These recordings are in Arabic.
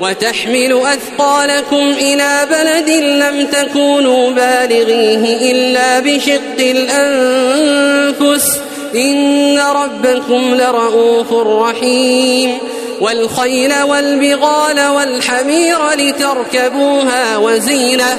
وتحمل أثقالكم إلى بلد لم تكونوا بالغيه إلا بشق الأنفس. إن ربكم لرؤوف رحيم. والخيل والبغال والحمير لتركبوها وزينة.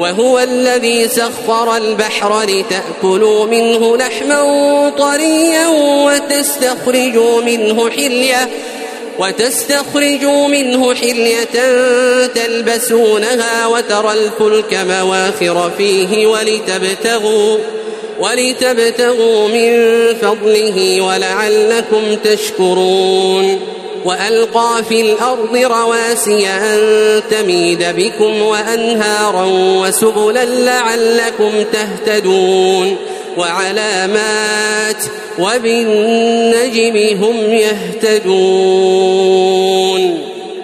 وهو الذي سخر البحر لتأكلوا منه لحما طريا وتستخرجوا منه حلية وتستخرجوا منه حلية تلبسونها وترى الفلك مواخر فيه ولتبتغوا ولتبتغوا من فضله ولعلكم تشكرون وألقى في الأرض رواسي أن تميد بكم وأنهارا وسبلا لعلكم تهتدون وعلامات وبالنجم هم يهتدون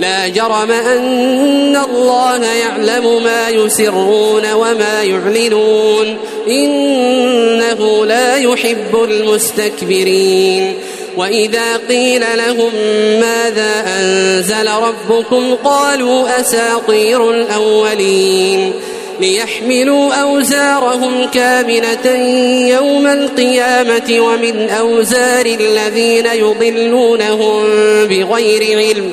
لا جرم أن الله يعلم ما يسرون وما يعلنون. إنه لا يحب المستكبرين. وإذا قيل لهم ماذا أنزل ربكم قالوا أساطير الأولين. ليحملوا أوزارهم كاملة يوم القيامة ومن أوزار الذين يضلونهم بغير علم.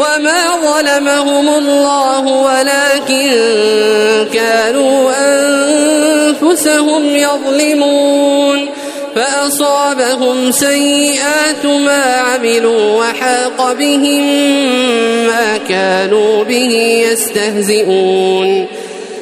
وما ظلمهم الله ولكن كانوا أنفسهم يظلمون فأصابهم سيئات ما عملوا وحاق بهم ما كانوا به يستهزئون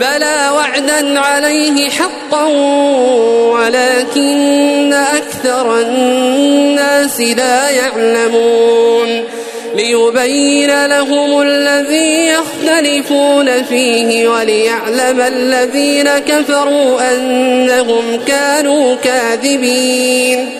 بلى وعدا عليه حقا ولكن أكثر الناس لا يعلمون ليبين لهم الذي يختلفون فيه وليعلم الذين كفروا أنهم كانوا كاذبين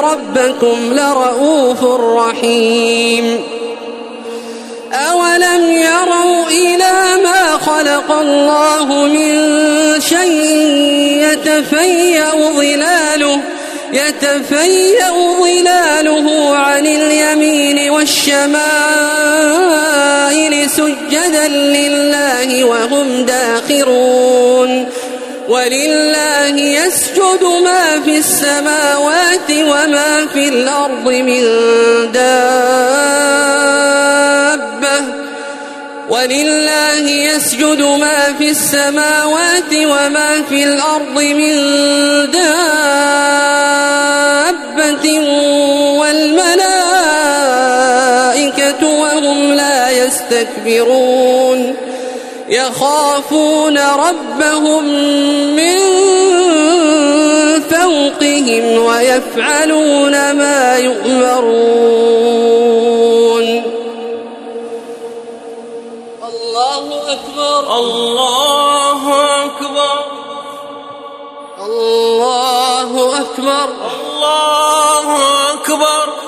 ربكم لرؤوف رحيم. أولم يروا إلى ما خلق الله من شيء يتفيأ ظلاله يتفيأ ظلاله عن اليمين والشمائل سجدا لله وهم داخرون. ولله يسجد ما في السماوات وما في الأرض من دابة. ولله يسجد ما في السماوات وما في الأرض من دابة. والملائكة وهم لا يستكبرون. يخافون ربهم من فوقهم ويفعلون ما يؤمرون. الله أكبر. الله أكبر. الله أكبر. الله أكبر.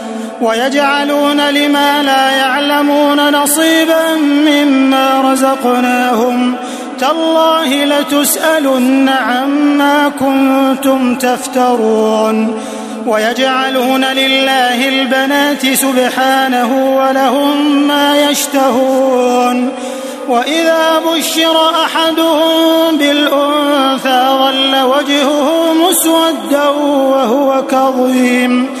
ويجعلون لما لا يعلمون نصيبا مما رزقناهم. تالله لتسألن عما كنتم تفترون. ويجعلون لله البنات سبحانه ولهم ما يشتهون. وإذا بشر أحدهم بالأنثى ظل وجهه مسودا وهو كظيم.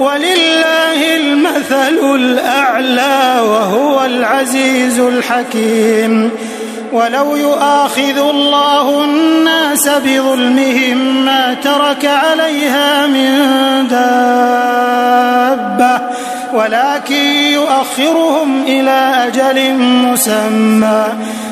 ولله المثل الأعلى وهو العزيز الحكيم. ولو يؤاخذ الله الناس بظلمهم ما ترك عليها من دابة ولكن يؤخرهم إلى أجل مسمى.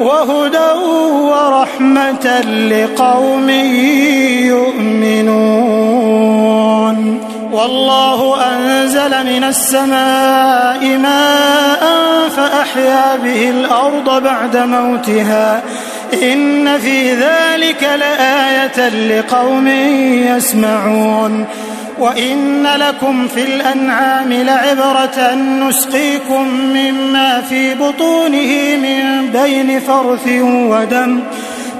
وهدى ورحمة لقوم يؤمنون. والله أنزل من السماء ماء فأحيا به الأرض بعد موتها. إن في ذلك لآية لقوم يسمعون. وإن لكم في الأنعام لعبرة نسقيكم مما في بطونه من بين فرث ودم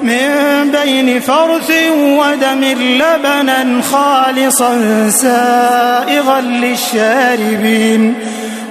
من بين فرث ودم لبنا خالصا سائغا للشاربين.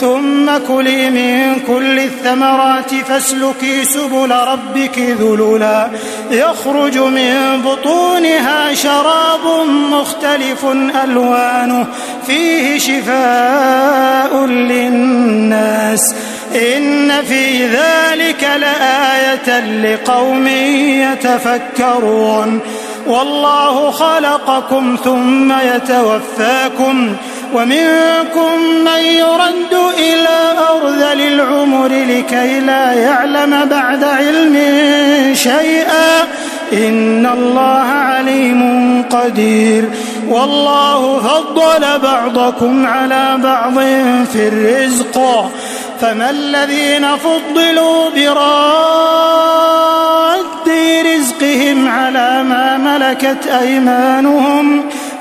ثم كلي من كل الثمرات فاسلكي سبل ربك ذللا يخرج من بطونها شراب مختلف ألوانه فيه شفاء للناس. إن في ذلك لآية لقوم يتفكرون. والله خلقكم ثم يتوفاكم. ومنكم من يرد إلى أرذل العمر لكي لا يعلم بعد علم شيئا. إن الله عليم قدير. والله فضل بعضكم على بعض في الرزق. فما الذين فضلوا براد رزقهم على ما ملكت أيمانهم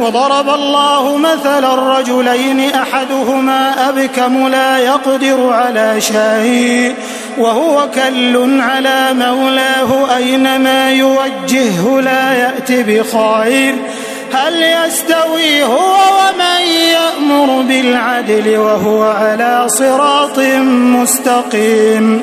وضرب الله مثلا الرجلين أحدهما أبكم لا يقدر على شيء وهو كل على مولاه أينما يوجهه لا يأتي بخير هل يستوي هو ومن يأمر بالعدل وهو على صراط مستقيم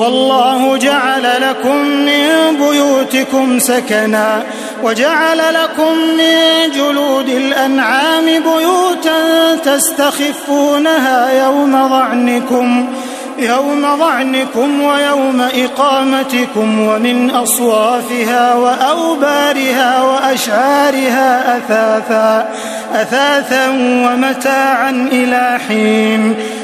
والله جعل لكم من بيوتكم سكنا وجعل لكم من جلود الأنعام بيوتا تستخفونها يوم ظعنكم يوم ظعنكم ويوم إقامتكم ومن أصوافها وأوبارها وأشعارها أثاثا أثاثا ومتاعا إلى حين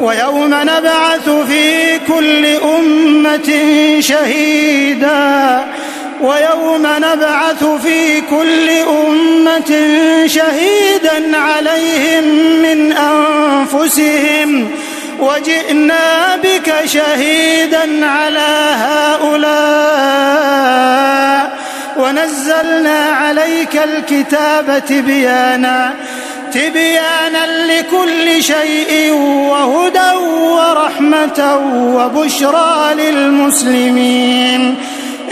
ويوم نبعث في كل أمة شهيدا. ويوم نبعث في كل أمة شهيدا عليهم من أنفسهم. وجئنا بك شهيدا على هؤلاء. ونزلنا عليك الكتاب تبيانا تبيانا لكل شيء وهدى ورحمة وبشرى للمسلمين.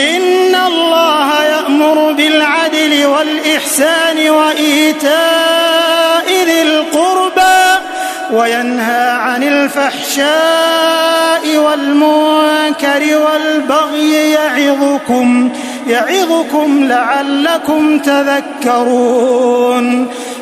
إن الله يأمر بالعدل والإحسان وإيتاء ذي القربى وينهى عن الفحشاء والمنكر والبغي يعظكم يعظكم لعلكم تذكرون.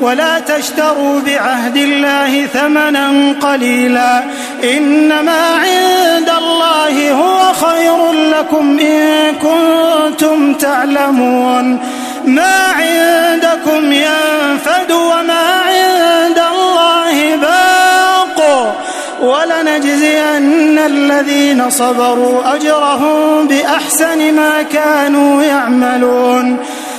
ولا تشتروا بعهد الله ثمنا قليلا إنما عند الله هو خير لكم إن كنتم تعلمون ما عندكم ينفد وما عند الله باق ولنجزين الذين صبروا أجرهم بأحسن ما كانوا يعملون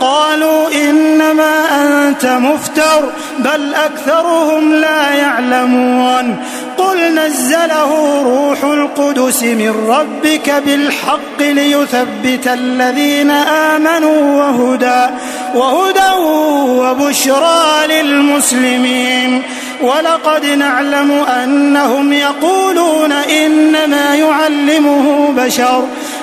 قالوا إنما أنت مفتر بل أكثرهم لا يعلمون. قل نزله روح القدس من ربك بالحق ليثبت الذين آمنوا وهدى وهدى وبشرى للمسلمين. ولقد نعلم أنهم يقولون إنما يعلمه بشر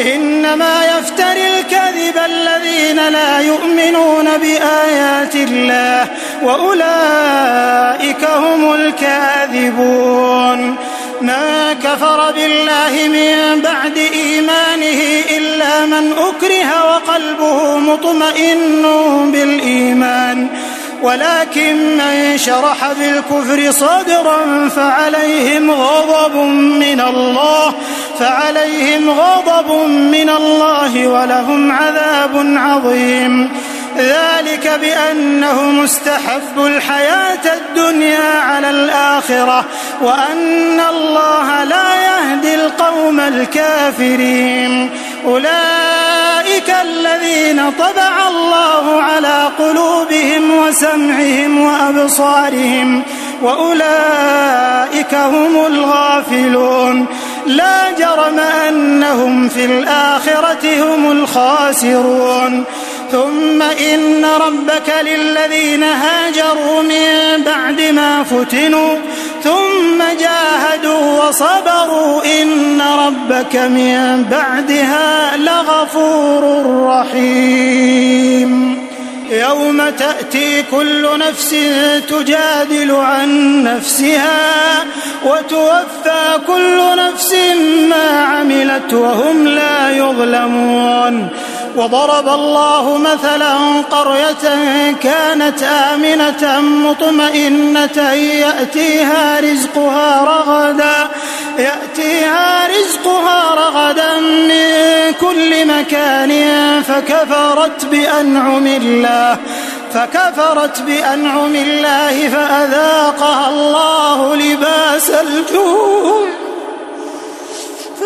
إنما يفتري الكذب الذين لا يؤمنون بآيات الله وأولئك هم الكاذبون. ما كفر بالله من بعد إيمانه إلا من أكره وقلبه مطمئن بالإيمان. ولكن من شرح بالكفر صدرا فعليهم غضب من الله فعليهم غضب من الله ولهم عذاب عظيم. ذلك بأنهم استحبوا الحياة الدنيا على الآخرة وأن الله لا يهدي القوم الكافرين. أولئك الذين طبع الله على قلوبهم وسمعهم وأبصارهم وأولئك هم الغافلون. لا جرم أنهم في الآخرة هم الخاسرون. ثم إن ربك للذين هاجروا من بعد ما فتنوا. ثم جاهدوا وصبروا. إن ربك من بعدها لغفور رحيم. يوم تأتي كل نفس تجادل عن نفسها وتوفى كل عملت وهم لا يظلمون. وضرب الله مثلا قرية كانت آمنة مطمئنة يأتيها رزقها رغدا يأتيها رزقها رغدا من كل مكان فكفرت بأنعم الله فكفرت بأنعم الله فأذاقها الله لباس الجوع.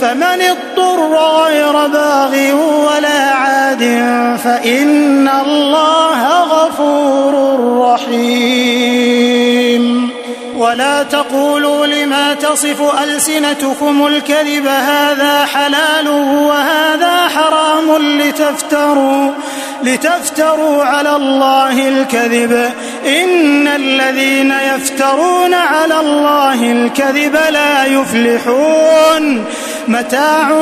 فمن اضطر غير باغ ولا عاد فإن الله غفور رحيم. ولا تقولوا لما تصف ألسنتكم الكذب هذا حلال وهذا حرام لتفتروا لتفتروا على الله الكذب. إن الذين يفترون على الله الكذب لا يفلحون. متاع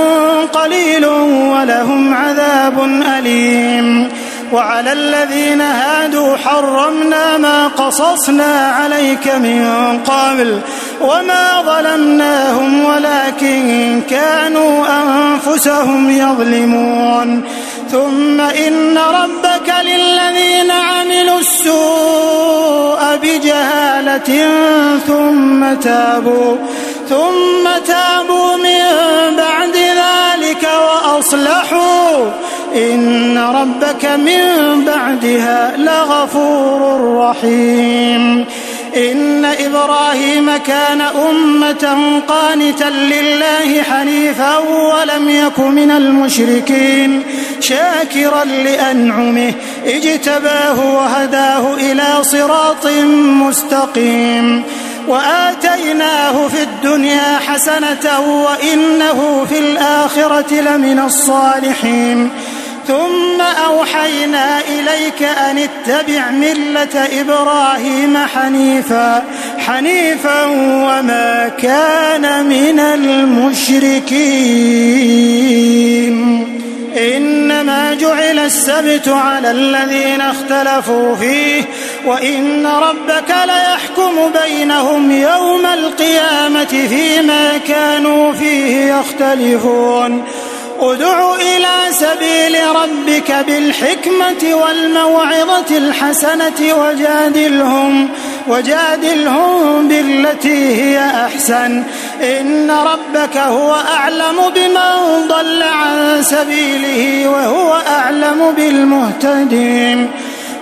قليل ولهم عذاب أليم. وعلى الذين هادوا حرمنا ما قصصنا عليك من قبل وما ظلمناهم ولكن كانوا أنفسهم يظلمون. ثم إن ربك للذين عملوا السوء بجهالة ثم تابوا. ثم تابوا من بعد ذلك وأصلحوا. إن ربك من بعدها لغفور رحيم. إن إبراهيم كان أمة قانتا لله حنيفا ولم يك من المشركين. شاكرا لأنعمه اجتباه وهداه إلى صراط مستقيم. وآتيناه في الدنيا حسنة وإنه في الآخرة لمن الصالحين. ثم أوحينا إليك أن اتبع ملة إبراهيم حنيفا حنيفا وما كان من المشركين. إنما جعل السبت على الذين اختلفوا فيه وإن ربك ليحكم بينهم يوم القيامة فيما كانوا فيه يختلفون. ادع إلى سبيل ربك بالحكمة والموعظة الحسنة وجادلهم وجادلهم بالتي هي أحسن. إن ربك هو أعلم بمن ضل عن سبيله وهو أعلم بالمهتدين.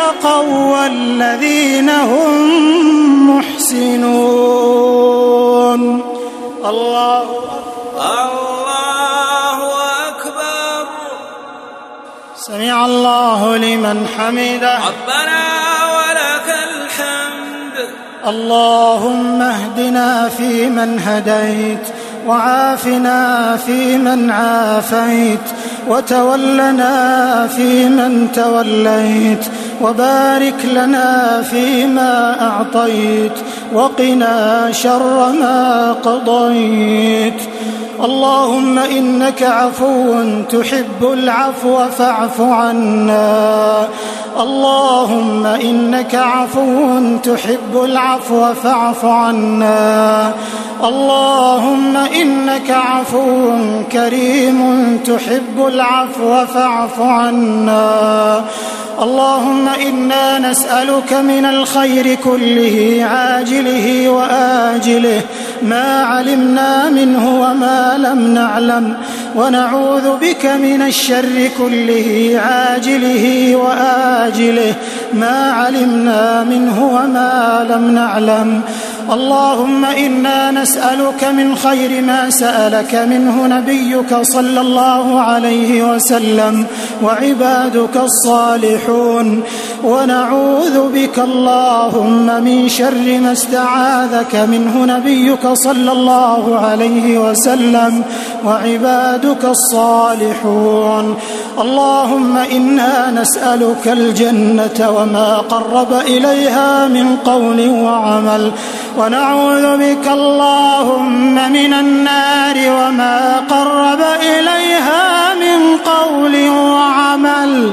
والذين هم محسنون. الله الله أكبر. سمع الله لمن حمده. ربنا ولك الحمد. اللهم اهدنا فيمن هديت. وعافنا فيمن عافيت وتولنا فيمن توليت وبارك لنا فيما أعطيت وقنا شر ما قضيت. اللهم إنك عفو تحب العفو فاعف عنا. اللهم إنك عفو تحب العفو فاعف عنا. اللهم إنك عفو كريم تحب العفو فاعف عنا. اللهم إنا نسألك من الخير كله عاجله وآجله. ما علمنا منه وما لم نعلم. ونعوذ بك من الشر كله عاجله واجله ما علمنا منه وما لم نعلم. اللهم إنا نسألك من خير ما سألك منه نبيك صلى الله عليه وسلم وعبادك الصالحون ونعوذ بك اللهم من شر ما استعاذك منه نبيك صلى الله عليه وسلم وعبادك الصالحون اللهم إنا نسألك الجنة وما قرب إليها من قول وعمل ونعوذ بك اللهم من النار وما قرب إليها من قول وعمل.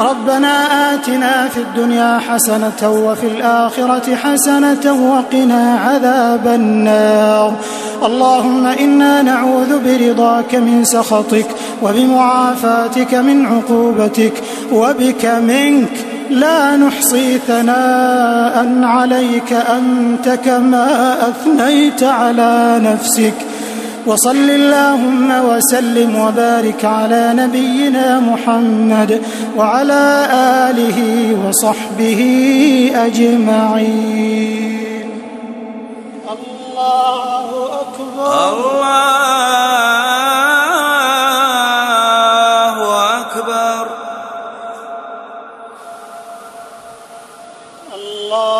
ربنا آتنا في الدنيا حسنة وفي الآخرة حسنة وقنا عذاب النار. اللهم إنا نعوذ برضاك من سخطك وبمعافاتك من عقوبتك وبك منك. لا نحصي ثناء عليك أنت كما أثنيت على نفسك. وصل اللهم وسلم وبارك على نبينا محمد وعلى آله وصحبه أجمعين. الله أكبر. الله أكبر. Love.